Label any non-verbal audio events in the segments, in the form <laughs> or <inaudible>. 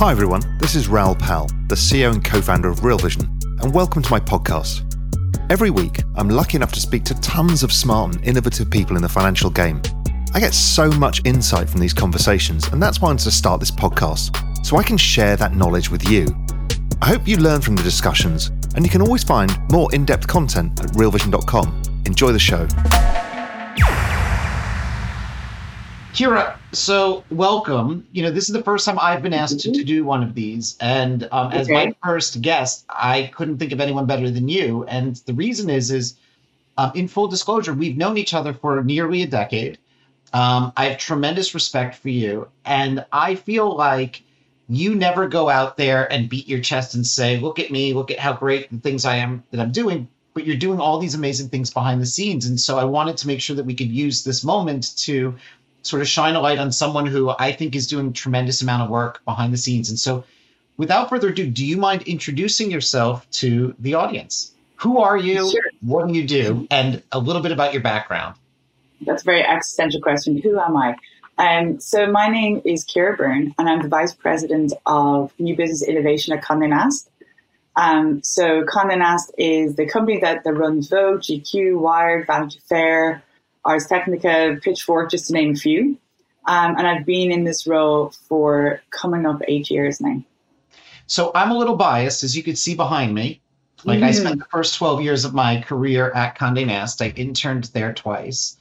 Hi everyone, this is Raoul Pal, the CEO and co-founder of Real Vision, and welcome to my podcast. Every week, I'm lucky enough to speak to tons of smart and innovative people in the financial game – I get so much insight from these conversations, and that's why I wanted to start this podcast, so I can share that knowledge with you. I hope you learn from the discussions, and you can always find more in depth content at realvision.com. Enjoy the show. Ciara, so welcome. You know, this is the first time I've been asked to, to do one of these. And um, as my first guest, I couldn't think of anyone better than you. And the reason is, is um, in full disclosure, we've known each other for nearly a decade. Um, I have tremendous respect for you. And I feel like you never go out there and beat your chest and say, look at me, look at how great the things I am that I'm doing. But you're doing all these amazing things behind the scenes. And so I wanted to make sure that we could use this moment to sort of shine a light on someone who I think is doing a tremendous amount of work behind the scenes. And so without further ado, do you mind introducing yourself to the audience? Who are you? Sure. What do you do? And a little bit about your background. That's a very existential question. Who am I? Um, so my name is Ciara Byrne, and I'm the Vice President of New Business Innovation at Condé Nast. Um, so Condé Nast is the company that, that runs Vogue, GQ, Wired, Vanity Fair, Ars Technica, Pitchfork, just to name a few. Um, and I've been in this role for coming up eight years now. So I'm a little biased, as you could see behind me. Like mm. I spent the first 12 years of my career at Condé Nast. I interned there twice.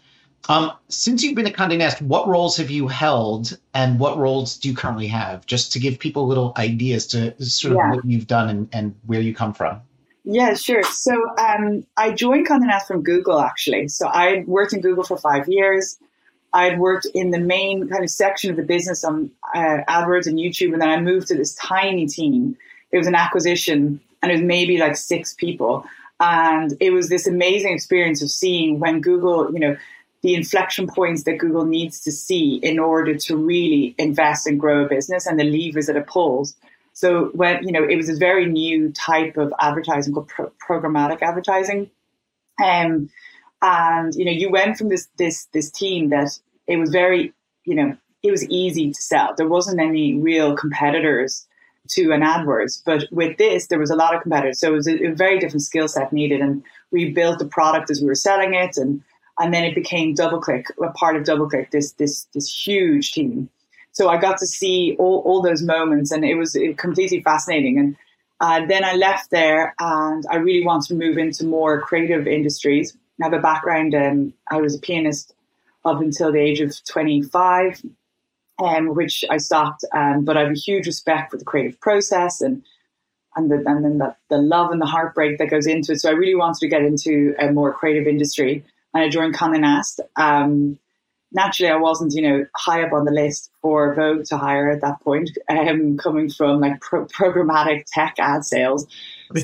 Um, since you've been at Condé Nast, what roles have you held, and what roles do you currently have? Just to give people a little ideas to sort of yeah. what you've done and, and where you come from. Yeah, sure. So um, I joined Condé Nast from Google actually. So I worked in Google for five years. I'd worked in the main kind of section of the business on uh, AdWords and YouTube, and then I moved to this tiny team. It was an acquisition, and it was maybe like six people, and it was this amazing experience of seeing when Google, you know the inflection points that Google needs to see in order to really invest and grow a business and the levers that it pulls. So when you know it was a very new type of advertising called pro- programmatic advertising, um, and you know you went from this this this team that it was very you know it was easy to sell. There wasn't any real competitors to an AdWords, but with this there was a lot of competitors. So it was a, a very different skill set needed, and we built the product as we were selling it and and then it became DoubleClick, a part of DoubleClick, this this this huge team. So I got to see all, all those moments, and it was completely fascinating. And uh, then I left there, and I really wanted to move into more creative industries. I have a background, and I was a pianist up until the age of 25, um, which I stopped. Um, but I have a huge respect for the creative process and and, the, and then the, the love and the heartbreak that goes into it. So I really wanted to get into a more creative industry and I joined Condé Nast. Um, naturally, I wasn't, you know, high up on the list for Vogue to hire at that point, um, coming from like pro- programmatic tech ad sales.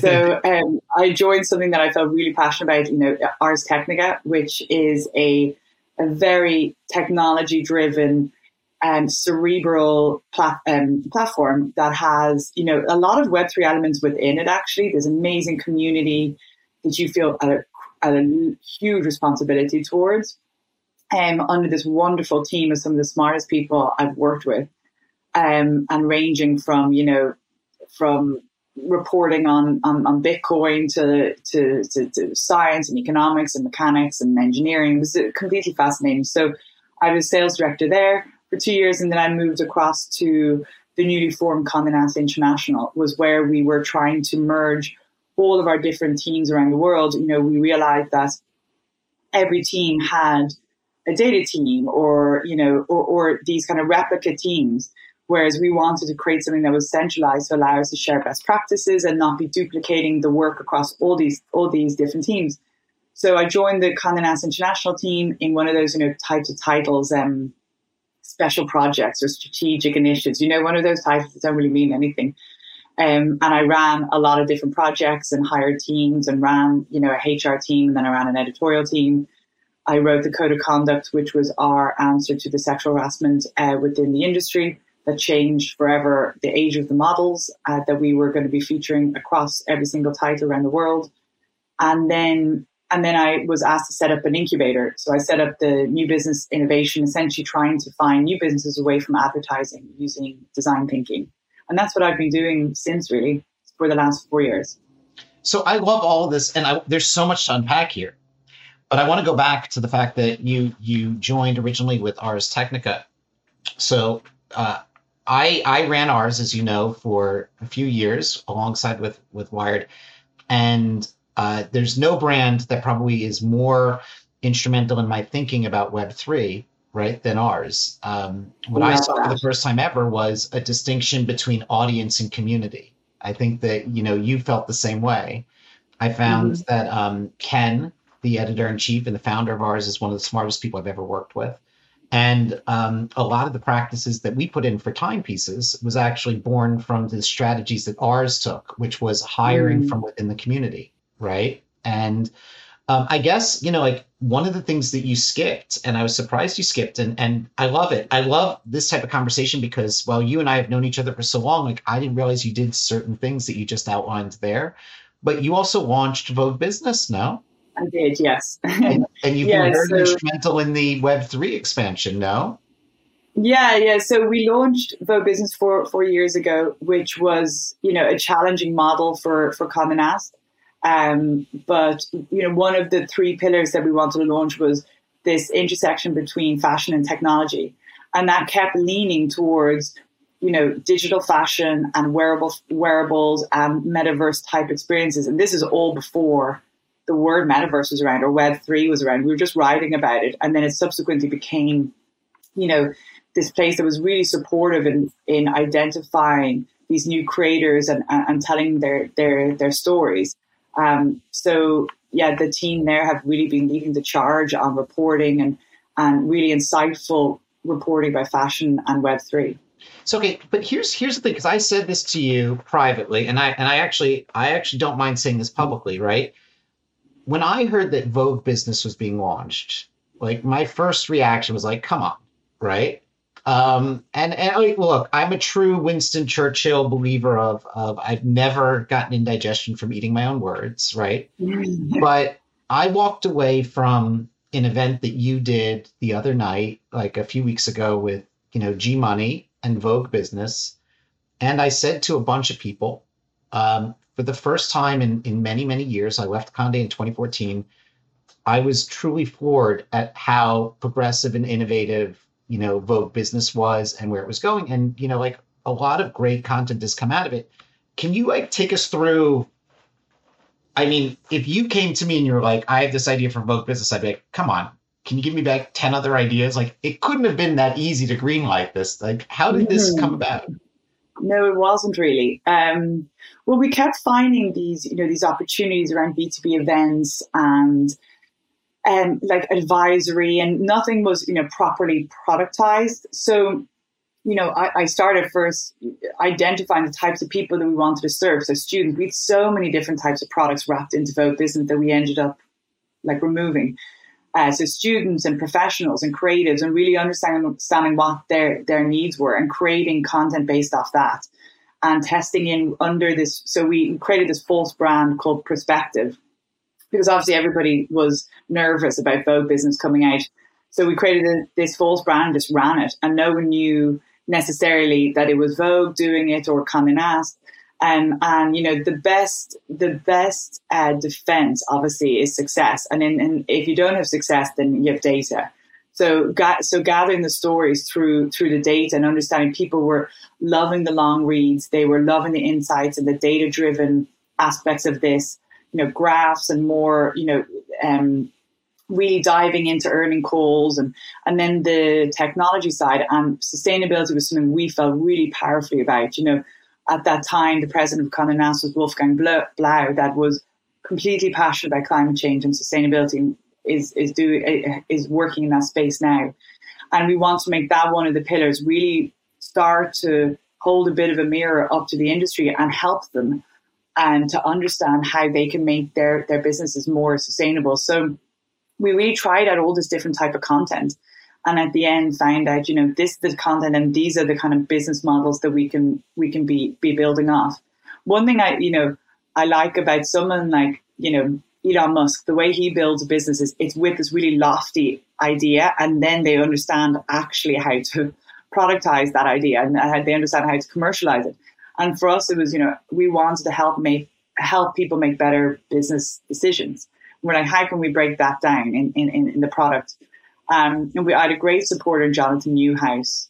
So um, I joined something that I felt really passionate about, you know, Ars Technica, which is a, a very technology driven and cerebral plat- um, platform that has, you know, a lot of Web3 elements within it, actually. There's amazing community that you feel at a a huge responsibility towards. Um, under this wonderful team of some of the smartest people I've worked with, um, and ranging from you know from reporting on, on, on Bitcoin to, to, to, to, science and economics and mechanics and engineering. It was completely fascinating. So I was sales director there for two years, and then I moved across to the newly formed Condé Nast International, was where we were trying to merge all of our different teams around the world, you know, we realized that every team had a data team or, you know, or, or these kind of replica teams. Whereas we wanted to create something that was centralized to allow us to share best practices and not be duplicating the work across all these all these different teams. So I joined the Condé Nast International team in one of those, you know, types of titles, um, special projects or strategic initiatives. You know, one of those titles that don't really mean anything. Um, and I ran a lot of different projects and hired teams and ran, you know, a HR team. And then I ran an editorial team. I wrote the code of conduct, which was our answer to the sexual harassment uh, within the industry that changed forever the age of the models uh, that we were going to be featuring across every single title around the world. And then and then I was asked to set up an incubator. So I set up the new business innovation, essentially trying to find new businesses away from advertising using design thinking. And that's what I've been doing since really for the last four years. So I love all of this, and I, there's so much to unpack here. But I want to go back to the fact that you you joined originally with Ars Technica. So uh, I I ran Ars, as you know, for a few years alongside with with Wired, and uh, there's no brand that probably is more instrumental in my thinking about Web3, right, than Ars. Um, what I saw for the first time ever was a distinction between audience and community. I think that, you know, you felt the same way. I found mm-hmm. that um, Ken, the editor in chief and the founder of Ars, is one of the smartest people I've ever worked with. And um, a lot of the practices that we put in for TIMEPieces was actually born from the strategies that Ars took, which was hiring mm. from within the community right? And um, I guess you know, like one of the things that you skipped, and I was surprised you skipped, and and I love it. I love this type of conversation because well, you and I have known each other for so long. Like I didn't realize you did certain things that you just outlined there, but you also launched Vogue Business, no? I did, yes. and, and you've <laughs> yeah, been very so, instrumental in the Web three expansion, no? Yeah, yeah. So we launched Vogue Business four four years ago, which was you know a challenging model for for Condé Nast. Um, but you know, one of the three pillars that we wanted to launch was this intersection between fashion and technology, and that kept leaning towards you know digital fashion and wearable wearables and metaverse type experiences. And this is all before the word metaverse was around or Web three was around. We were just writing about it, and then it subsequently became, you know, this place that was really supportive in in identifying these new creators and, and telling their their their stories. Um, so yeah, the team there have really been leading the charge on reporting and and really insightful reporting by fashion and Web three. So okay, but here's here's the thing because I said this to you privately, and I and I actually I actually don't mind saying this publicly, right? When I heard that Vogue Business was being launched, like my first reaction was like, "Come on," right? Um, and and look, I'm a true Winston Churchill believer of of I've never gotten indigestion from eating my own words, right? <laughs> But I walked away from an event that you did the other night, like a few weeks ago, with you know Gmoney and Vogue Business, and I said to a bunch of people, um, for the first time in in many many years, I left Condé in 2014. I was truly floored at how progressive and innovative you know Vogue Business was and where it was going, and you know like a lot of great content has come out of it. Can you like take us through? I mean, if you came to me and you're like, I have this idea for Vogue Business, I'd be like, come on, can you give me back 10 other ideas? Like, it couldn't have been that easy to greenlight this. Like, how did this come about? No, it wasn't really. Um, well, we kept finding these, you know, these opportunities around B2B events and um, like advisory and nothing was, you know, properly productized. So, you know, I, I, started first identifying the types of people that we wanted to serve. So students, we had so many different types of products wrapped into Vogue Business that we ended up like removing. Uh, so students and professionals and creatives and really understanding, understanding what their, their needs were and creating content based off that and testing in under this. So we created this false brand called Perspective because obviously everybody was nervous about Vogue business coming out. So we created a, this false brand, just ran it, and no one knew necessarily that it was Vogue doing it or Condé Nast. Um, and you know the best the best uh, defense obviously is success, and, and if you don't have success, then you have data. So, ga- so gathering the stories through through the data and understanding people were loving the long reads, they were loving the insights and the data driven aspects of this you know, graphs and more, you know, um, really diving into earning calls and and then the technology side and sustainability was something we felt really powerfully about. You know, at that time, the president of Condé Nast was Wolfgang Blau, that was completely passionate about climate change and sustainability. Is is doing is working in that space now, And we want to make that one of the pillars, really start to hold a bit of a mirror up to the industry and help them and to understand how they can make their, their businesses more sustainable. So we really tried out all this different type of content and at the end find out, you know, this is the content and these are the kind of business models that we can we can be be building off. One thing I, you know, I like about someone like, you know, Elon Musk, the way he builds businesses, it's with this really lofty idea and then they understand actually how to productize that idea and they understand how to commercialize it. And for us, it was, you know, we wanted to help make help people make better business decisions. We're like, how can we break that down in, in, in the product? Um, and we I had a great supporter, in Jonathan Newhouse.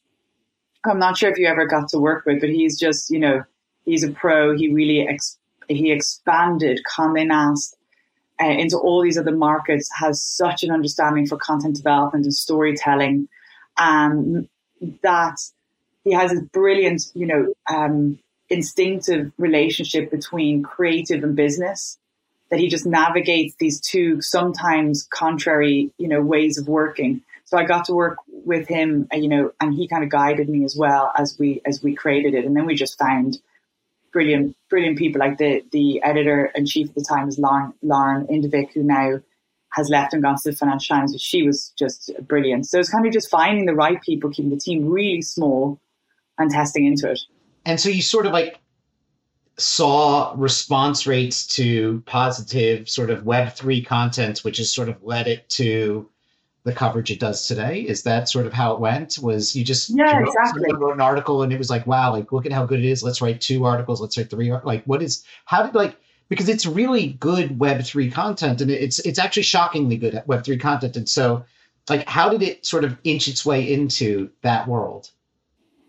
I'm not sure if you ever got to work with, but he's just, you know, he's a pro. He really ex- he expanded Condé Nast uh, into all these other markets. Has such an understanding for content development and storytelling, and that he has this brilliant, you know, um, instinctive relationship between creative and business that he just navigates these two sometimes contrary, you know, ways of working. So I got to work with him, uh, you know, and he kind of guided me as well as we as we created it. And then we just found brilliant, brilliant people like the the editor and chief at the time is Lauren Lauren Indvik, who now has left and gone to the Financial Times. But she was just brilliant. So it's kind of just finding the right people, keeping the team really small, and testing into it. And so you sort of like saw response rates to positive sort of Web3 content, which has sort of led it to the coverage it does today. Is that sort of how it went? Was you just yeah, wrote, exactly. wrote an article and it was like, wow, like look at how good it is. Let's write two articles. Let's write three. Like, what is? How did like? Because it's really good Web three content, and it's it's actually shockingly good Web three content. And so, like, how did it sort of inch its way into that world?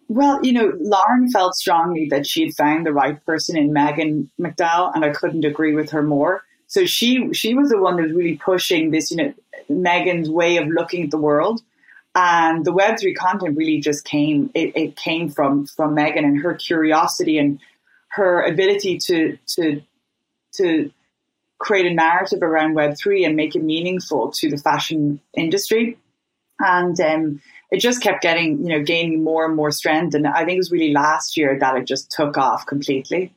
Well, you know, Lauren felt strongly that she had found the right person in Maghan McDowell, and I couldn't agree with her more. So she she was the one that was really pushing this, you know, Maghan's way of looking at the world. And the Web three content really just came it, it came from from Maghan and her curiosity and her ability to to to create a narrative around Web three and make it meaningful to the fashion industry. And um, it just kept getting, you know, gaining more and more strength. And I think it was really last year that it just took off completely.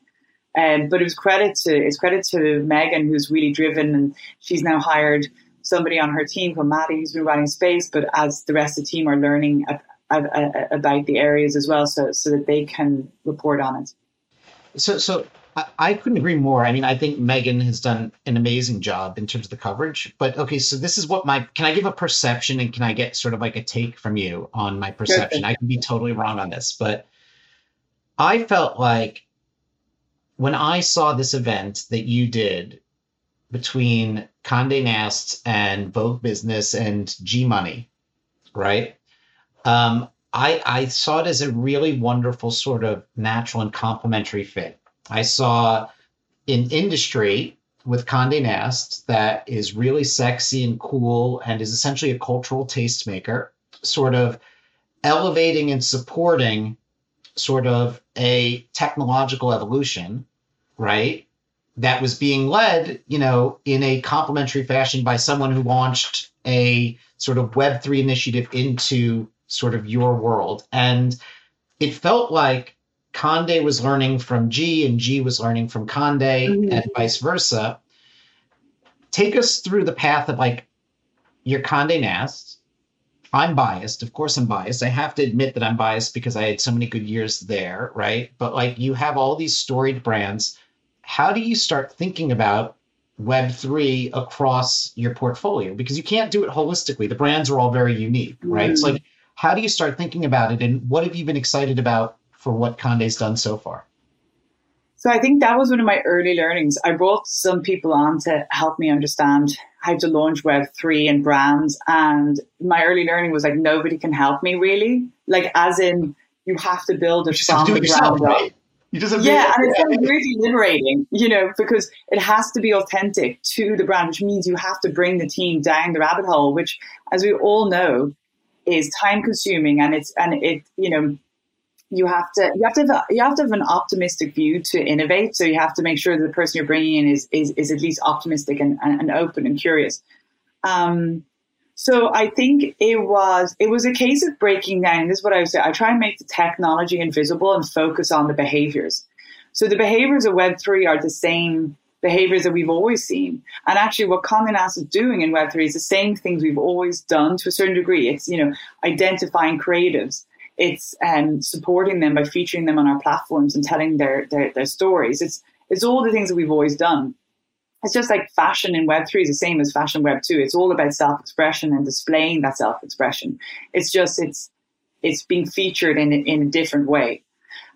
Um, but it was credit to it's credit to Maghan who's really driven, and she's now hired somebody on her team called Maddie who's been running space. But as the rest of the team are learning about the areas as well, so so that they can report on it. So so I, couldn't agree more. I mean, I think Maghan has done an amazing job in terms of the coverage. But okay, so this is what my can I give a perception and can I get sort of like a take from you on my perception? I can be totally wrong on this, but I felt like when I saw this event that you did between Condé Nast and Vogue Business and Gmoney, right? Um, I, I saw it as a really wonderful sort of natural and complementary fit I saw an industry with Condé Nast that is really sexy and cool and is essentially a cultural tastemaker, sort of elevating and supporting sort of a technological evolution, right? That was being led, you know, in a complementary fashion by someone who launched a sort of Web3 initiative into sort of your world. And it felt like Condé was learning from G and G was learning from Condé mm-hmm. and vice versa. Take us through the path of like your Condé Nast. I'm biased. Of course, I'm biased. I have to admit that I'm biased because I had so many good years there, right? But like you have all these storied brands. How do you start thinking about Web3 across your portfolio? Because you can't do it holistically. The brands are all very unique, right? Mm-hmm. like, how do you start thinking about it? And what have you been excited about for what Condé's done so far? So I think that was one of my early learnings. I brought some people on to help me understand how to launch Web3 and brands. And my early learning was like, nobody can help me really. Like, as in, you have to build a strong brand. Yourself, right? You just yeah, and it's really liberating, you know, because it has to be authentic to the brand, which means you have to bring the team down the rabbit hole, which, as we all know, is time consuming and it's and it you know you have to you have to have you have to have an optimistic view to innovate. So you have to make sure that the person you're bringing in is is, is at least optimistic and, and, and open and curious. Um, So I think it was it was a case of breaking down. This is what I would say. I try and make the technology invisible and focus on the behaviors. So the behaviors of Web three are the same behaviors that we've always seen. And actually, what Condé Nast is doing in Web3 is the same things we've always done to a certain degree. It's, you know, identifying creatives. It's um, supporting them by featuring them on our platforms and telling their, their, their stories. It's, it's all the things that we've always done. It's just like fashion in Web3 is the same as fashion Web2. It's all about self-expression and displaying that self-expression. It's just, it's, it's being featured in, in a different way.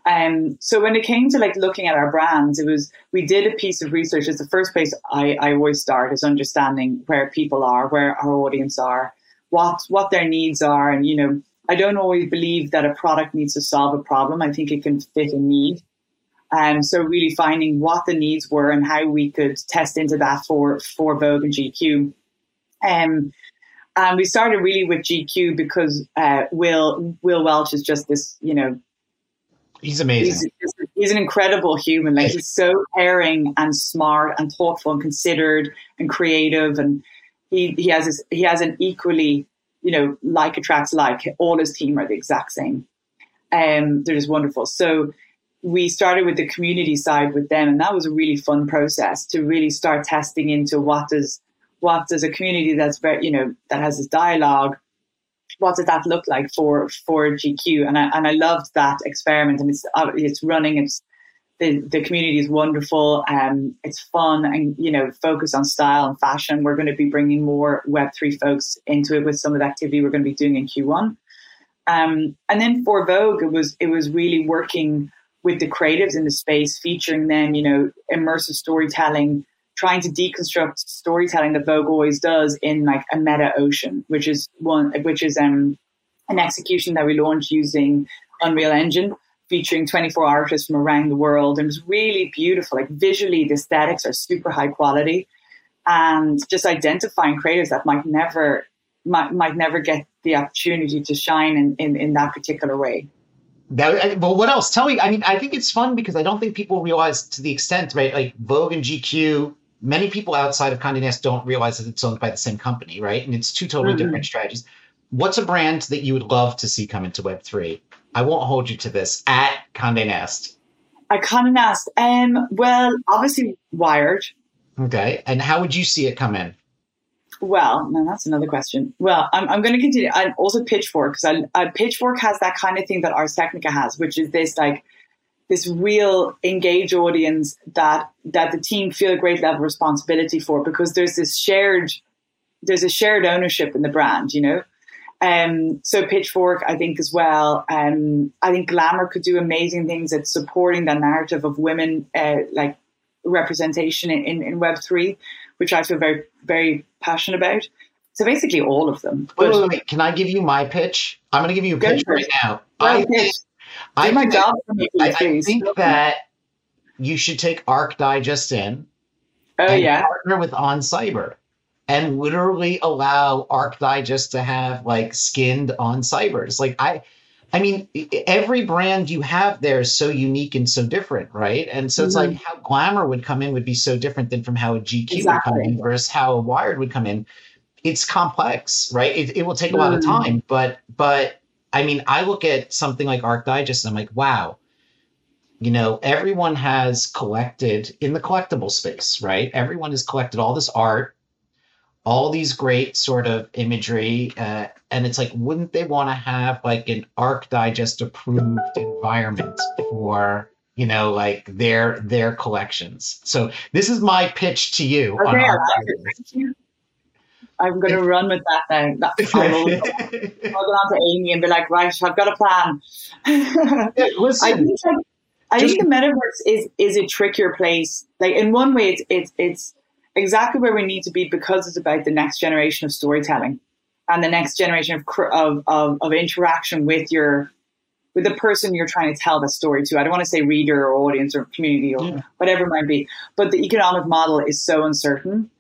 Um, so when it came to like looking at our brands, it was we did a piece of research. It's the first place I, I always start is understanding where people are, where our audience are, what what their needs are, and you know I don't always believe that a product needs to solve a problem. I think it can fit a need. And um, so really finding what the needs were and how we could test into that for for Vogue and GQ. Um, and we started really with GQ because uh, Will Will Welch is just this you know He's amazing. He's, he's, an incredible human. Like he's so caring and smart and thoughtful and considered and creative, and he he has his, he has an equally you know like attracts like. All his team are the exact same. Um, they're just wonderful. So we started with the community side with them, and that was a really fun process to really start testing into what does what does a community that's very you know that has this dialogue what did that look like for for GQ? And I and I loved that experiment, and it's uh, it's running. It's the the community is wonderful. Um, it's fun, and you know, focus on style and fashion. We're going to be bringing more Web three folks into it with some of the activity we're going to be doing in Q1. Um, and then for Vogue, it was it was really working with the creatives in the space, featuring them. You know, immersive storytelling trying to deconstruct storytelling that Vogue always does in like a meta ocean, which is one, which is um, an execution that we launched using Unreal Engine, featuring 24 artists from around the world. And it was really beautiful. Like visually, the aesthetics are super high quality, and just identifying creators that might never might, might never get the opportunity to shine in, in, in that particular way. That, well, what else? Tell me. I mean, I think it's fun because I don't think people realize to the extent, right? Like Vogue and GQ many people outside of Condé Nast don't realize that it's owned by the same company, right? And it's two totally mm-hmm. different strategies. What's a brand that you would love to see come into Web3? I won't hold you to this at Condé Nast. At Condé Nast, um, well, obviously Wired. Okay, and how would you see it come in? Well, no, that's another question. Well, I'm, I'm going to continue. And also Pitchfork, because Pitchfork has that kind of thing that Ars Technica has, which is this like this real engaged audience that that the team feel a great level of responsibility for because there's this shared there's a shared ownership in the brand, you know. Um, so Pitchfork, I think as well. Um, I think Glamour could do amazing things at supporting the narrative of women, uh, like representation in, in Web three, which I feel very very passionate about. So basically, all of them. Wait, wait, wait. Can I give you my pitch? I'm going to give you a pitch right now. I, I, my job I, I think that you should take Arch Digest in. Oh and yeah. Partner with oncyber and literally allow Arch Digest to have like skinned on cybers. Like I, I mean, every brand you have there is so unique and so different, right? And so it's mm-hmm. like how Glamour would come in would be so different than from how a GQ exactly. would come in versus how a Wired would come in. It's complex, right? It, it will take a lot of mm. time, but but I mean, I look at something like Arch Digest and I'm like, wow, you know, everyone has collected in the collectible space, right? Everyone has collected all this art, all these great sort of imagery. Uh, and it's like, wouldn't they want to have like an Arch Digest approved environment for you know like their their collections so this is my pitch to you okay, I'm going to run with that now. <laughs> That's I'll go on to Amy and be like, right, I've got a plan. <laughs> yeah, listen, I think, I think the metaverse is is a trickier place. Like in one way, it's it's it's exactly where we need to be because it's about the next generation of storytelling and the next generation of of of, of interaction with your with the person you're trying to tell the story to. I don't want to say reader or audience or community or yeah. whatever it might be, but the economic model is so uncertain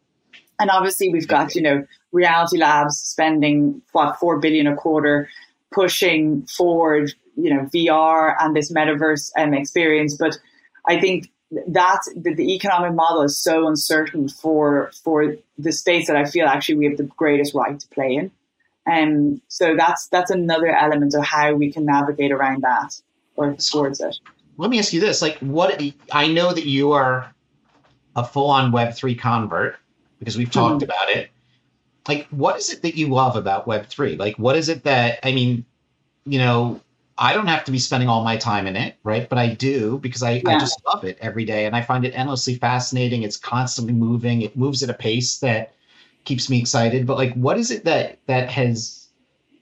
and obviously, we've got, you know, Reality Labs spending, what, 4 billion a quarter, pushing forward, you know, VR and this metaverse um, experience. But I think that the, the, economic model is so uncertain for for the space that I feel actually we have the greatest right to play in. And um, so that's that's another element of how we can navigate around that or towards it. Let me ask you this: like, what I know that you are a full-on Web three convert because we've talked mm-hmm. about it. Like, what is it that you love about Web three? Like, what is it that I mean? You know, I don't have to be spending all my time in it, right? But I do because I, yeah. I just love it every day and I find it endlessly fascinating. It's constantly moving. It moves at a pace that keeps me excited. But like what is it that that has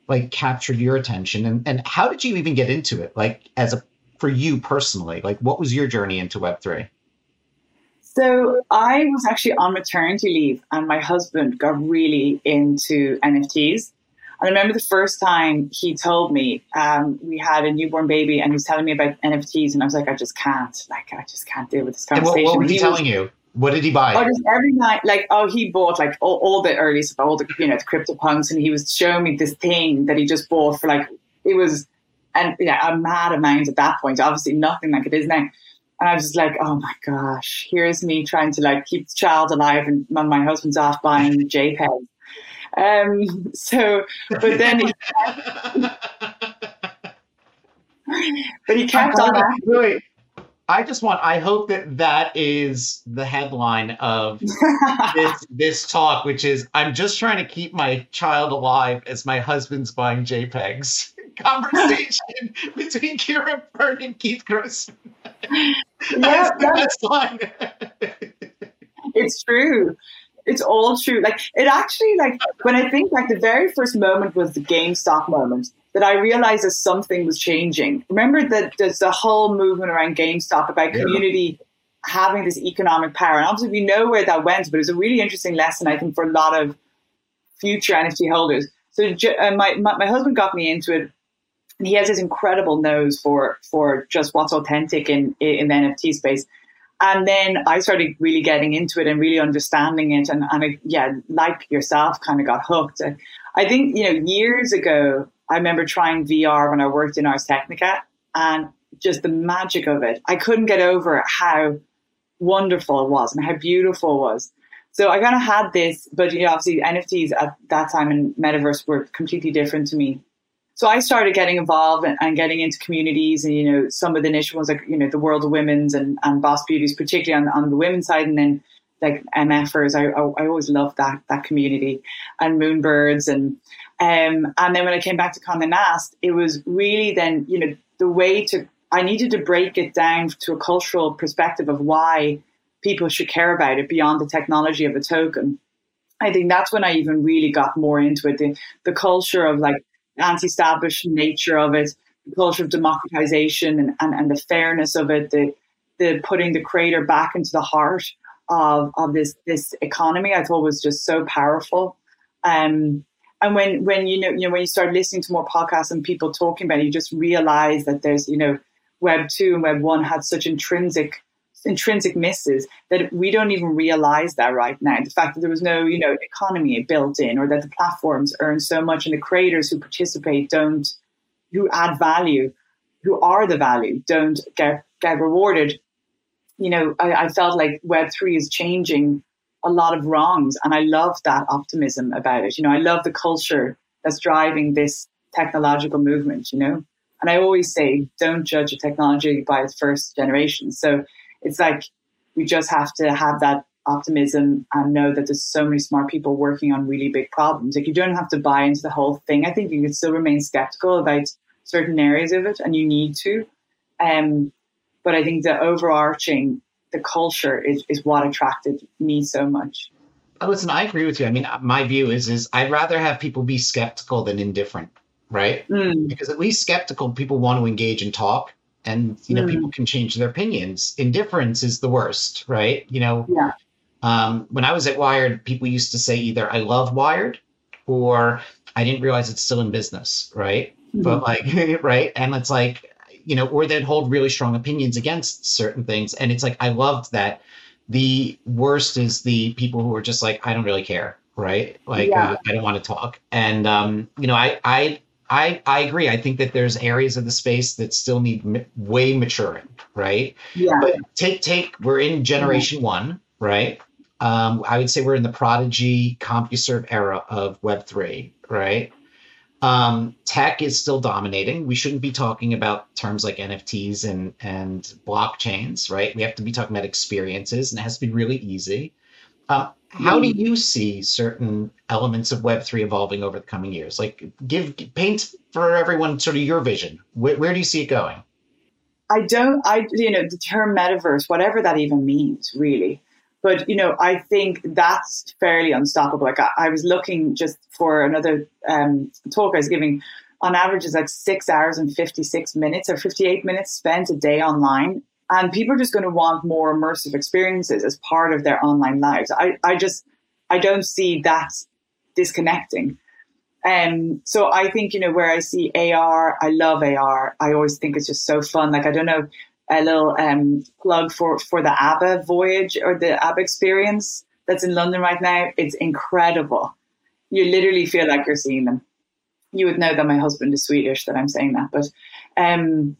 like captured your attention and, and how did you even get into it? Like as a for you personally, like what was your journey into web three? So I was actually on maternity leave and my husband got really into NFTs I remember the first time he told me um, we had a newborn baby and he was telling me about NFTs, and I was like, I just can't, like, I just can't deal with this conversation. What, what, was he, he telling was, you? What did he buy? Oh, just every night, like, oh, he bought like all, all the early stuff, all the you know the CryptoPunks, and he was showing me this thing that he just bought for like it was, and yeah, a mad amount at that point. Obviously, nothing like it is now. And I was just like, oh my gosh, here's me trying to like keep the child alive, and my husband's off buying JPEGs. Um, so, but then he, <laughs> but he kept on. Wait, I just want. I hope that that is the headline of <laughs> this this talk, which is I'm just trying to keep my child alive as my husband's buying JPEGs. <laughs> Conversation between Ciara Byrne and Keith Grossman. Yeah, that's the best line. it's true it's all true. Like it actually, like when I think like the very first moment was the GameStop moment that I realized that something was changing. Remember that there's the whole movement around GameStop about community having this economic power, and obviously we know where that went. But it was a really interesting lesson, I think, for a lot of future NFT holders. So uh, my, my my husband got me into it. And he has this incredible nose for for just what's authentic in in the NFT space. And then I started really getting into it and really understanding it. And, and I, yeah, like yourself, kind of got hooked. I think, you know, years ago, I remember trying VR when I worked in Ars Technica and just the magic of it. I couldn't get over how wonderful it was and how beautiful it was. So I kind of had this, but you know, obviously NFTs at that time in metaverse were completely different to me so I started getting involved and, and, getting into communities and, you know, some of the initial ones like, you know, the World of Women's and, and Boss Beauties, particularly on, on the women's side. And then like MFers, I, I, I always loved that, that community and Moonbirds. And, um, and then when I came back to Condé Nast, it was really then, you know, the way to, I needed to break it down to a cultural perspective of why people should care about it beyond the technology of a token. I think that's when I even really got more into it. The, the culture of like anti-establishment nature of it, the culture of democratization and, and, and the fairness of it, the the putting the creator back into the heart of, of this this economy, I thought was just so powerful. Um, and when when you know you know when you start listening to more podcasts and people talking about it, you just realize that there's you know Web two and Web one had such intrinsic intrinsic misses that we don't even realize that right now. The fact that there was no, you know, economy built in or that the platforms earn so much and the creators who participate don't, who add value, who are the value, don't get, get rewarded. You know, I, I felt like Web3 is changing a lot of wrongs and I love that optimism about it. You know, I love the culture that's driving this technological movement, you know. And I always say, don't judge a technology by its first generation. So it's like we just have to have that optimism and know that there's so many smart people working on really big problems. Like you don't have to buy into the whole thing. I think you can still remain skeptical about certain areas of it, and you need to. Um, but I think the overarching, the culture is, is what attracted me so much. Oh, listen, I agree with you. I mean, my view is is I'd rather have people be skeptical than indifferent, right? Mm. Because at least skeptical people want to engage and talk and you know mm. people can change their opinions indifference is the worst right you know yeah. um, when i was at wired people used to say either i love wired or i didn't realize it's still in business right mm-hmm. but like <laughs> right and it's like you know or they'd hold really strong opinions against certain things and it's like i loved that the worst is the people who are just like i don't really care right like yeah. uh, i don't want to talk and um, you know i i I, I agree. I think that there's areas of the space that still need m- way maturing, right? Yeah. But take take we're in generation mm-hmm. one, right? Um, I would say we're in the prodigy CompuServe era of Web three, right? Um, tech is still dominating. We shouldn't be talking about terms like NFTs and and blockchains, right? We have to be talking about experiences, and it has to be really easy. Um, how do you see certain elements of Web three evolving over the coming years? Like, give paint for everyone sort of your vision. Where, where do you see it going? I don't. I you know the term metaverse, whatever that even means, really. But you know, I think that's fairly unstoppable. Like I, I was looking just for another um, talk I was giving. On average, is like six hours and fifty six minutes or fifty eight minutes spent a day online, and people are just going to want more immersive experiences as part of their online lives. I, I just I don't see that disconnecting. Um, so I think, you know, where I see AR, I love AR. I always think it's just so fun. Like, I don't know, a little um, plug for, for the ABBA voyage or the ABBA experience that's in London right now. It's incredible. You literally feel like you're seeing them. You would know that my husband is Swedish that I'm saying that, but um,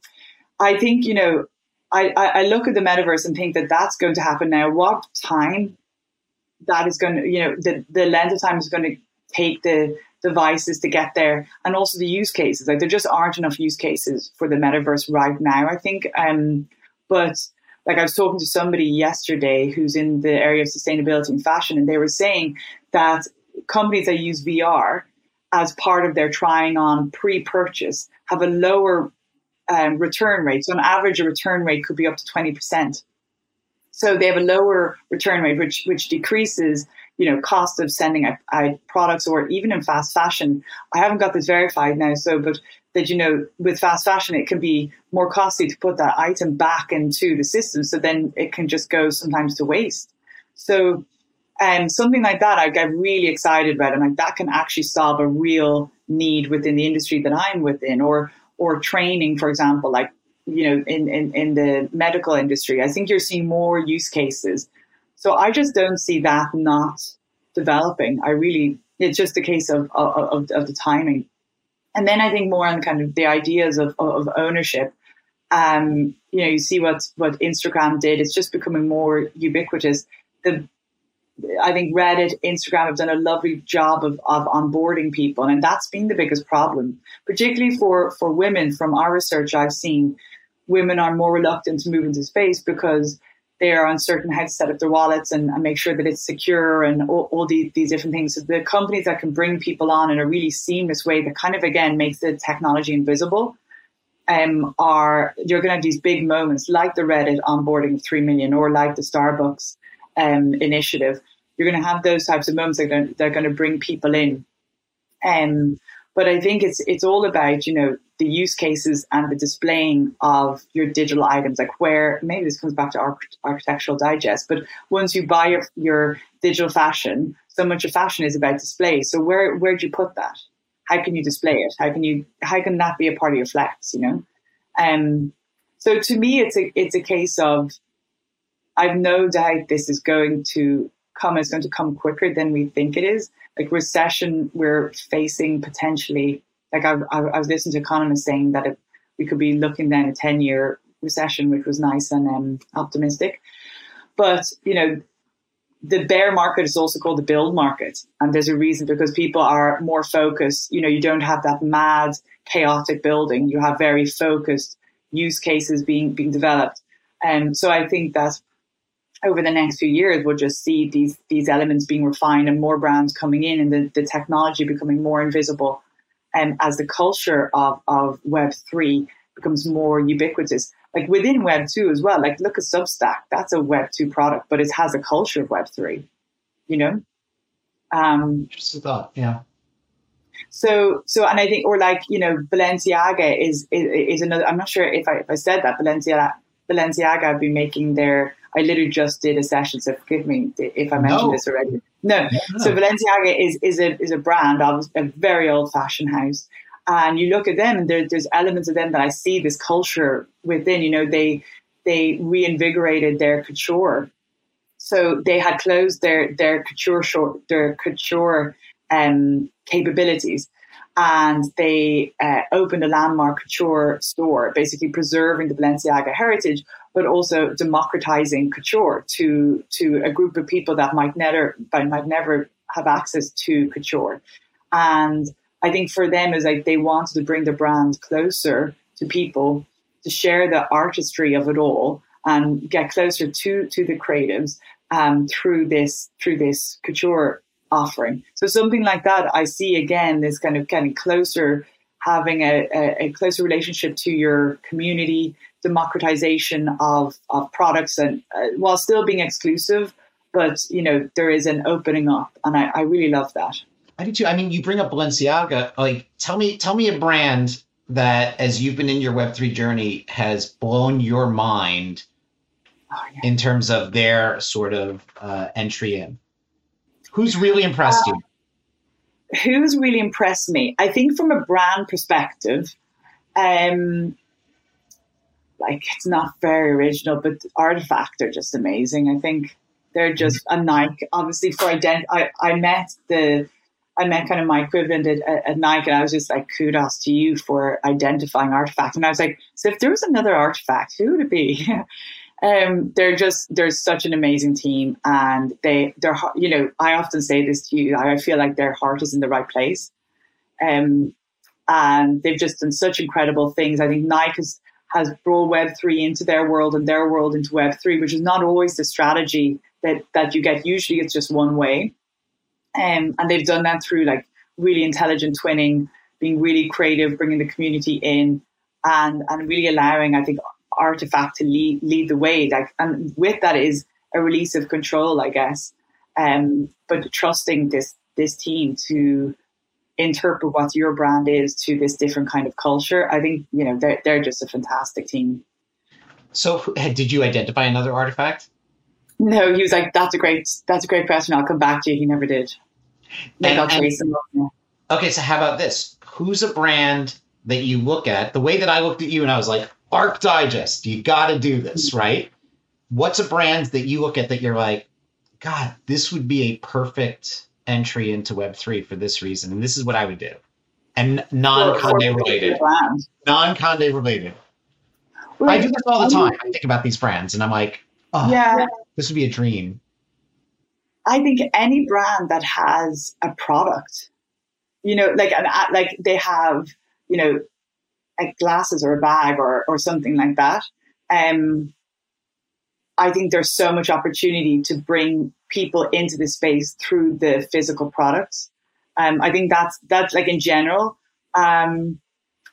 I think you know I, I look at the metaverse and think that that's going to happen now. What time that is going to you know the the length of time is going to take the devices to get there and also the use cases like there just aren't enough use cases for the metaverse right now i think um but like i was talking to somebody yesterday who's in the area of sustainability and fashion and they were saying that companies that use vr as part of their trying on pre-purchase have a lower um, return rate so on average a return rate could be up to 20% so they have a lower return rate which which decreases you know, cost of sending out, out, products or even in fast fashion. I haven't got this verified now, so but that you know, with fast fashion, it can be more costly to put that item back into the system, so then it can just go sometimes to waste. So, um, something like that, I get really excited about, and like that can actually solve a real need within the industry that I'm within, or or training, for example, like you know, in, in, in the medical industry. I think you're seeing more use cases so I just don't see that not developing. I really, it's just a case of, of, of the timing. And then I think more on kind of the ideas of, of ownership. Um, you know, you see what, what Instagram did. It's just becoming more ubiquitous. The, I think Reddit, Instagram have done a lovely job of, of onboarding people. And that's been the biggest problem, particularly for, for women from our research I've seen. Women are more reluctant to move into space because they are uncertain how to set up their wallets and, and make sure that it's secure and all, all these, these different things. So the companies that can bring people on in a really seamless way that kind of again makes the technology invisible um, are you're going to have these big moments like the Reddit onboarding of three million or like the Starbucks um, initiative. You're going to have those types of moments that are going, that are going to bring people in. Um, but I think it's it's all about you know the use cases and the displaying of your digital items. Like where maybe this comes back to arch- architectural digest, but once you buy your your digital fashion, so much of fashion is about display. So where where do you put that? How can you display it? How can you how can that be a part of your flex? You know, um. So to me, it's a it's a case of I've no doubt this is going to come. It's going to come quicker than we think it is. Like recession we're facing potentially like I, I, I was listening to economists saying that we could be looking down a 10 year recession which was nice and um, optimistic. But you know the bear market is also called the build market. And there's a reason because people are more focused. You know you don't have that mad chaotic building. You have very focused use cases being being developed. And so i think that over the next few years, we'll just see these these elements being refined and more brands coming in and the, the technology becoming more invisible. And as the culture of, of Web three becomes more ubiquitous, like within Web two as well, like look at Substack, that's a Web two product, but it has a culture of Web three, you know? Um, just a thought, yeah. So, so, and I think, or like, you know, Balenciaga is, is, is another, I'm not sure if I, if I said that, Balenciaga, Balenciaga have been making their I literally just did a session, so forgive me if I mentioned no. this already. No. no. So Balenciaga is, is a is a brand a very old fashioned house. And you look at them and there, there's elements of them that I see this culture within, you know, they they reinvigorated their couture. So they had closed their their couture short, their couture um, capabilities and they uh, opened a landmark couture store, basically preserving the Balenciaga heritage, but also democratizing couture to to a group of people that might never might never have access to couture. And I think for them is like they wanted to bring the brand closer to people, to share the artistry of it all, and get closer to to the creatives um, through this through this couture offering. So something like that, I see again this kind of getting closer, having a, a, a closer relationship to your community, democratization of, of products, and uh, while still being exclusive, but you know there is an opening up, and I, I really love that. I do too. I mean, you bring up Balenciaga. Like, tell me, tell me a brand that, as you've been in your Web three journey, has blown your mind oh, yeah. in terms of their sort of uh, entry in. Who's really impressed uh, you? Who's really impressed me? I think from a brand perspective, um, like it's not very original, but RTFKT are just amazing. I think they're just a Nike. Obviously, for ident, I, I met the I met kind of my equivalent at, at, Nike, and I was just like, kudos to you for identifying Artifact. And I was like, so if there was another Artifact, who would it be? <laughs> um, they're just they're such an amazing team, and they they're you know I often say this to you. I feel like their heart is in the right place, um, and they've just done such incredible things. I think Nike has, has brought Web three into their world and their world into Web three, which is not always the strategy that that you get. Usually, it's just one way. Um, and they've done that through like really intelligent twinning, being really creative, bringing the community in, and and really allowing, I think, artifact to lead lead the way. Like, and with that is a release of control, I guess. Um, but trusting this this team to interpret what your brand is to this different kind of culture. I think you know they're they're just a fantastic team. So, <laughs> did you identify another artifact? No, he was like, "That's a great, that's a great question. I'll come back to you." He never did. and, Okay, so how about this? Who's a brand that you look at? The way that I looked at you and I was like, "Arch Digest, you got to do this, mm-hmm. right?" What's a brand that you look at that you're like, "God, this would be a perfect entry into Web three for this reason, and this is what I would do." And non Condé related. Non Condé related. Well, I do this all the time. I think about these brands and I'm like, oh, yeah. This would be a dream. I think any brand that has a product, you know, like an like they have, you know, like glasses or a bag or or something like that. Um, I think there's so much opportunity to bring people into the space through the physical products. Um, I think that's that's like in general. Um,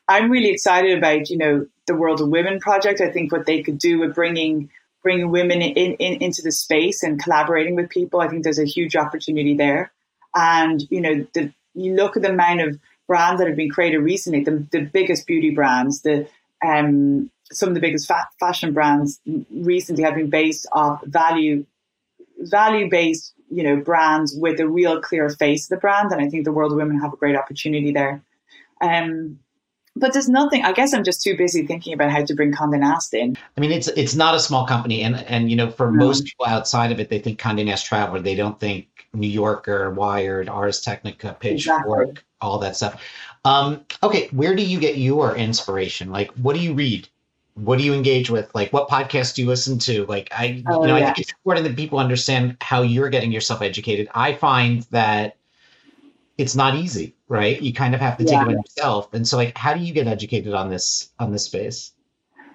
I'm really excited about you know the World of Women project. I think what they could do with bringing bringing women in, in, into the space and collaborating with people. I think there's a huge opportunity there. And, you know, the, you look at the amount of brands that have been created recently, the, the biggest beauty brands, the, um, some of the biggest fa- fashion brands recently have been based off value, value based, you know, brands with a real clear face of the brand. And I think the world of women have a great opportunity there. Um, but there's nothing. I guess I'm just too busy thinking about how to bring Condé Nast in. I mean, it's it's not a small company, and and you know, for no. most people outside of it, they think Condé Nast Traveler. They don't think New Yorker, Wired, Ars Technica, Pitchfork, exactly. all that stuff. Um, okay, where do you get your inspiration? Like, what do you read? What do you engage with? Like, what podcasts do you listen to? Like, I, oh, you know, yeah. I think it's important that people understand how you're getting yourself educated. I find that it's not easy, right? You kind of have to take yeah. it on yourself. And so like how do you get educated on this on this space?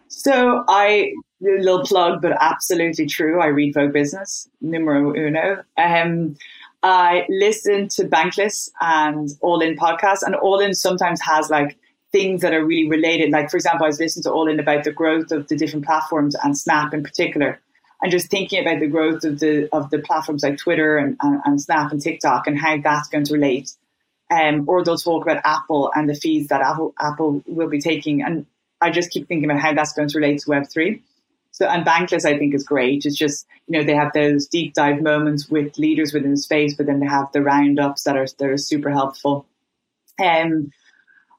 So I a little plug, but absolutely true. I read Vogue Business, numero uno. Um, I listen to Bankless and All In podcasts, and All In sometimes has like things that are really related. Like for example, I was listening to All In about the growth of the different platforms and Snap in particular, and just thinking about the growth of the of the platforms like Twitter and, and, and Snap and TikTok and how that's going to relate. Um, or they'll talk about Apple and the fees that Apple Apple will be taking. And I just keep thinking about how that's going to relate to Web three. So and Bankless I think is great. It's just, you know, they have those deep dive moments with leaders within the space, but then they have the roundups that are that are super helpful. Um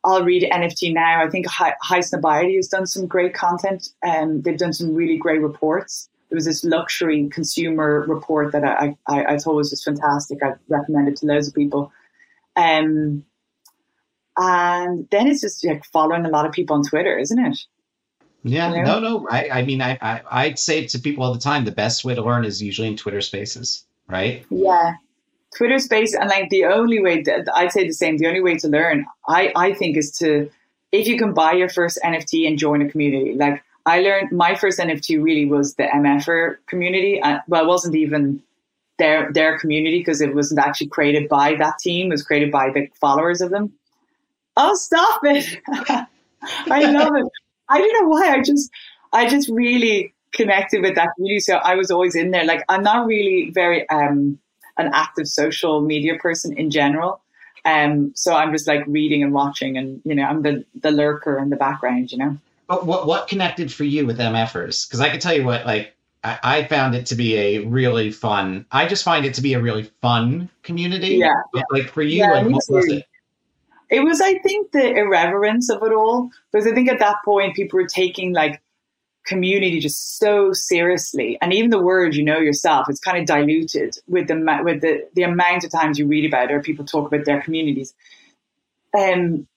I'll read NFT now. I think High, High has done some great content. Um, they've done some really great reports there was this luxury consumer report that I, I, I thought was just fantastic. I've recommended to loads of people. Um, and then it's just like following a lot of people on Twitter, isn't it? Yeah, you know? no, no. I, I mean, I, I, I say to people all the time, the best way to learn is usually in Twitter spaces, right? Yeah, Twitter space, and like the only way that I'd say the same. The only way to learn, I I think, is to if you can buy your first NFT and join a community. Like I learned, my first NFT really was the MFer community. Uh, well, it wasn't even their their community because it wasn't actually created by that team. It was created by the followers of them. Oh, stop it! <laughs> I love it. I don't know why. I just I just really connected with that community. So I was always in there. Like I'm not really very um an active social media person in general. Um, so I'm just like reading and watching, and you know, I'm the the lurker in the background, you know. But what what connected for you with MFers? Because I can tell you what, like I, I, found it to be a really fun. I just find it to be a really fun community. Yeah. But like for you, yeah, like what was it? It was, I think, the irreverence of it all. Because I think at that point, people were taking like community just so seriously, and even the word you know yourself, it's kind of diluted with the with the the amount of times you read about it or people talk about their communities. Um,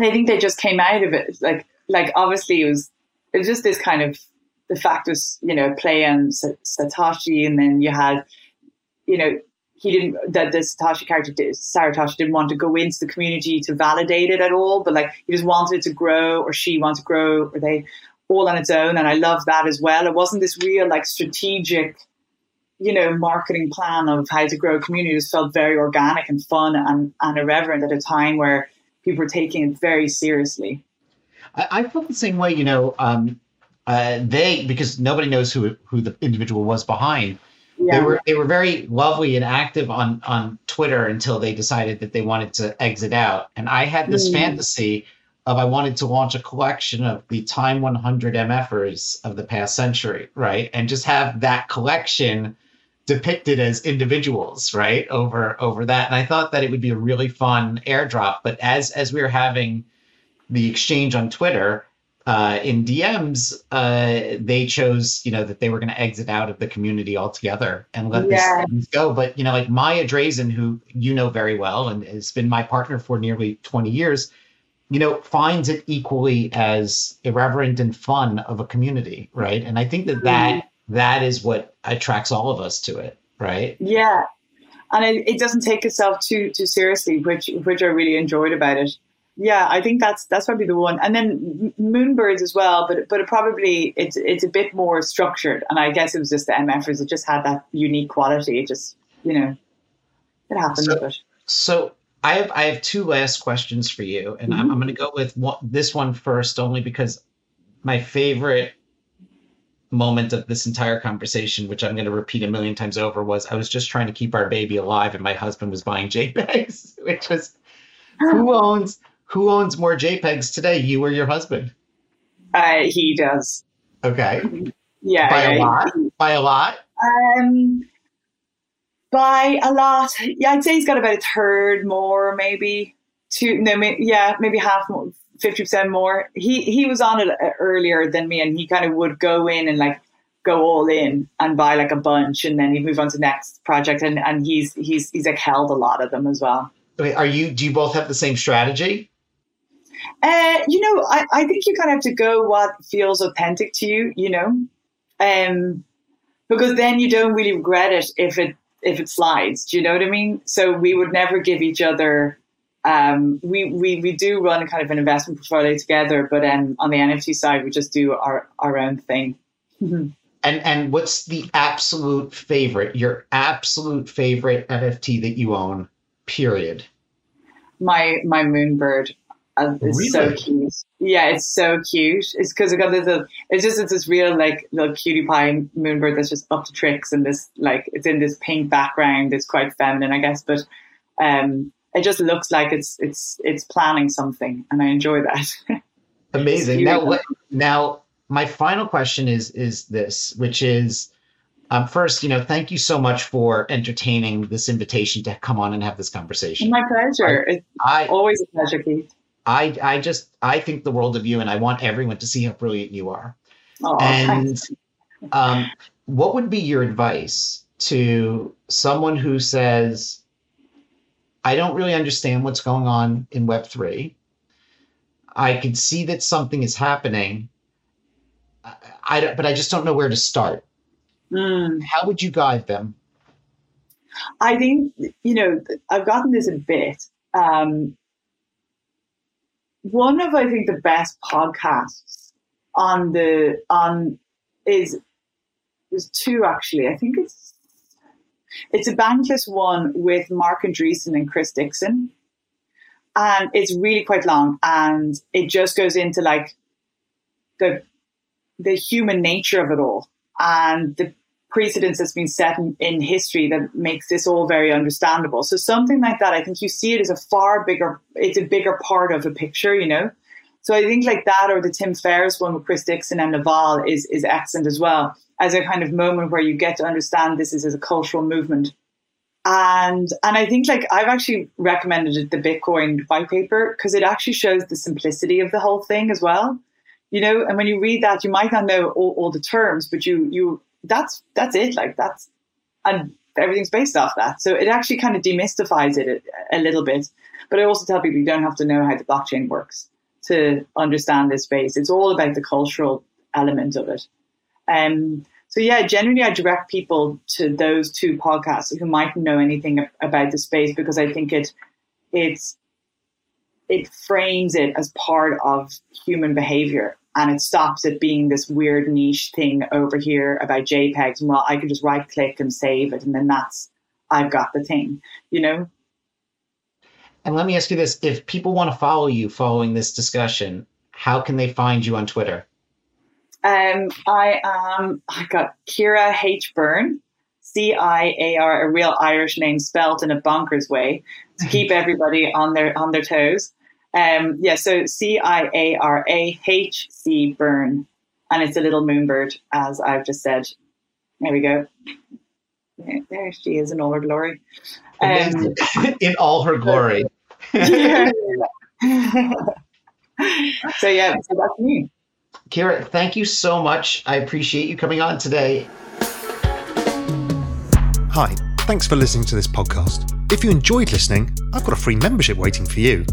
I think they just came out of it like like obviously it was it was just this kind of the fact was you know playing Satoshi, and then you had you know he didn't that the Satoshi character did, Satoshi didn't want to go into the community to validate it at all, but like he just wanted it to grow, or she wanted to grow, or they all on its own, and I love that as well. It wasn't this real like strategic, you know, marketing plan of how to grow a community. It just felt very organic and fun and, and irreverent at a time where people were taking it very seriously. I, I felt the same way, you know. Um, uh, they because nobody knows who who the individual was behind. Yeah. They were they were very lovely and active on on Twitter until they decided that they wanted to exit out. And I had this mm. fantasy of I wanted to launch a collection of the Time 100 MFers of the past century, right? And just have that collection depicted as individuals, right? Over over that. And I thought that it would be a really fun airdrop. But as as we were having the exchange on Twitter, uh, in DMs, uh, they chose, you know, that they were going to exit out of the community altogether and let yeah. this go. But, you know, like Maya Drazen, who you know very well and has been my partner for nearly 20 years, you know, finds it equally as irreverent and fun of a community, right? And I think that that, mm-hmm. that is what attracts all of us to it, right? Yeah, and it, it doesn't take itself too too seriously, which which I really enjoyed about it. Yeah, I think that's that's probably the one, and then Moonbirds as well. But but it probably it's it's a bit more structured, and I guess it was just the MFers. It just had that unique quality. It just you know, it happened. So, so I have I have two last questions for you, and mm-hmm. I'm, I'm going to go with one, this one first, only because my favorite moment of this entire conversation, which I'm going to repeat a million times over, was I was just trying to keep our baby alive, and my husband was buying JPEGs, <laughs> which was who owns who owns more JPEGs today, you or your husband? Uh, he does. Okay. Yeah. By yeah, a lot. He, by a lot. Um, by a lot. Yeah, I'd say he's got about a third more, maybe two. No, maybe, yeah, maybe half more, fifty percent more. He he was on it uh, earlier than me, and he kind of would go in and like go all in and buy like a bunch, and then he'd move on to the next project. And and he's he's he's like held a lot of them as well. Okay, are you? Do you both have the same strategy? Uh, you know, I, I think you kind of have to go what feels authentic to you. You know, um, because then you don't really regret it if it if it slides. Do you know what I mean? So we would never give each other. Um, we, we we do run a kind of an investment portfolio together, but um, on the NFT side, we just do our our own thing. Mm-hmm. And and what's the absolute favorite? Your absolute favorite NFT that you own? Period. My my moonbird. Uh, it's really? so cute. Yeah, it's so cute. It's because it got this. Uh, it's just it's this real like little cutie pie moonbird that's just up to tricks and this like it's in this pink background. It's quite feminine, I guess, but um, it just looks like it's it's it's planning something, and I enjoy that. <laughs> Amazing. Now, now my final question is is this, which is. Um, first, you know, thank you so much for entertaining this invitation to come on and have this conversation. My pleasure. I, it's I, always a pleasure, Keith. I I just I think the world of you, and I want everyone to see how brilliant you are. Oh, and um, what would be your advice to someone who says, "I don't really understand what's going on in Web three. I can see that something is happening, I, I but I just don't know where to start." Mm. How would you guide them? I think, you know, I've gotten this a bit. Um, one of, I think, the best podcasts on the, on, is, there's two actually. I think it's, it's a bankless one with Marc Andreessen and Chris Dixon. And it's really quite long and it just goes into like the, the human nature of it all and the precedence that's been set in, in, history that makes this all very understandable. So something like that, I think you see it as a far bigger, it's a bigger part of a picture, you know? So I think like that or the Tim Ferriss one with Chris Dixon and Naval is, is excellent as well as a kind of moment where you get to understand this is as a cultural movement. And, and I think like I've actually recommended the Bitcoin white paper because it actually shows the simplicity of the whole thing as well you know and when you read that you might not know all, all the terms but you you that's that's it. Like that's and everything's based off that. So it actually kind of demystifies it a, a, little bit. But I also tell people you don't have to know how the blockchain works to understand this space. It's all about the cultural element of it. Um, so yeah, generally I direct people to those two podcasts who might know anything about the space because I think it it's it frames it as part of human behavior and it stops it being this weird niche thing over here about JPEGs. And well, I can just right click and save it, and then that's I've got the thing, you know. And let me ask you this: If people want to follow you following this discussion, how can they find you on Twitter? Um, I am. I got Ciara H Byrne, C I A R, a real Irish name spelt in a bonkers way to keep <laughs> everybody on their on their toes. Um, yeah, so C I A R A H C Burn. and it's a little moonbird, as I've just said. There we go. There, she is in all her glory. Um, <laughs> in all her glory. <laughs> yeah. so yeah, so that's me. Ciara, thank you so much. I appreciate you coming on today. Hi, thanks for listening to this podcast. If you enjoyed listening, I've got a free membership waiting for you.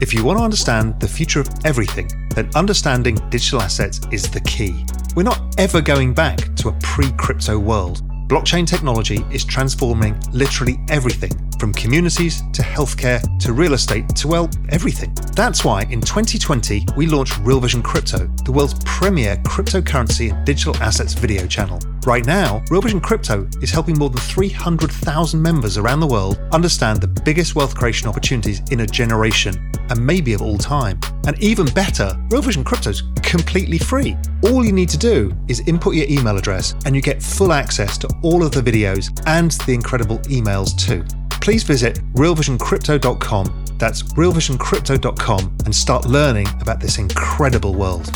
If you want to understand the future of everything, then understanding digital assets is the key. We're not ever going back to a pre crypto world. Blockchain technology is transforming literally everything from communities to healthcare to real estate to, well, everything. That's why in 2020 we launched Real Vision Crypto, the world's premier cryptocurrency and digital assets video channel. Right now, Real Vision Crypto is helping more than 300,000 members around the world understand the biggest wealth creation opportunities in a generation and maybe of all time. And even better, Real Vision Crypto is completely free. All you need to do is input your email address and you get full access to all of the videos and the incredible emails too. Please visit realvisioncrypto.com. That's realvisioncrypto.com and start learning about this incredible world.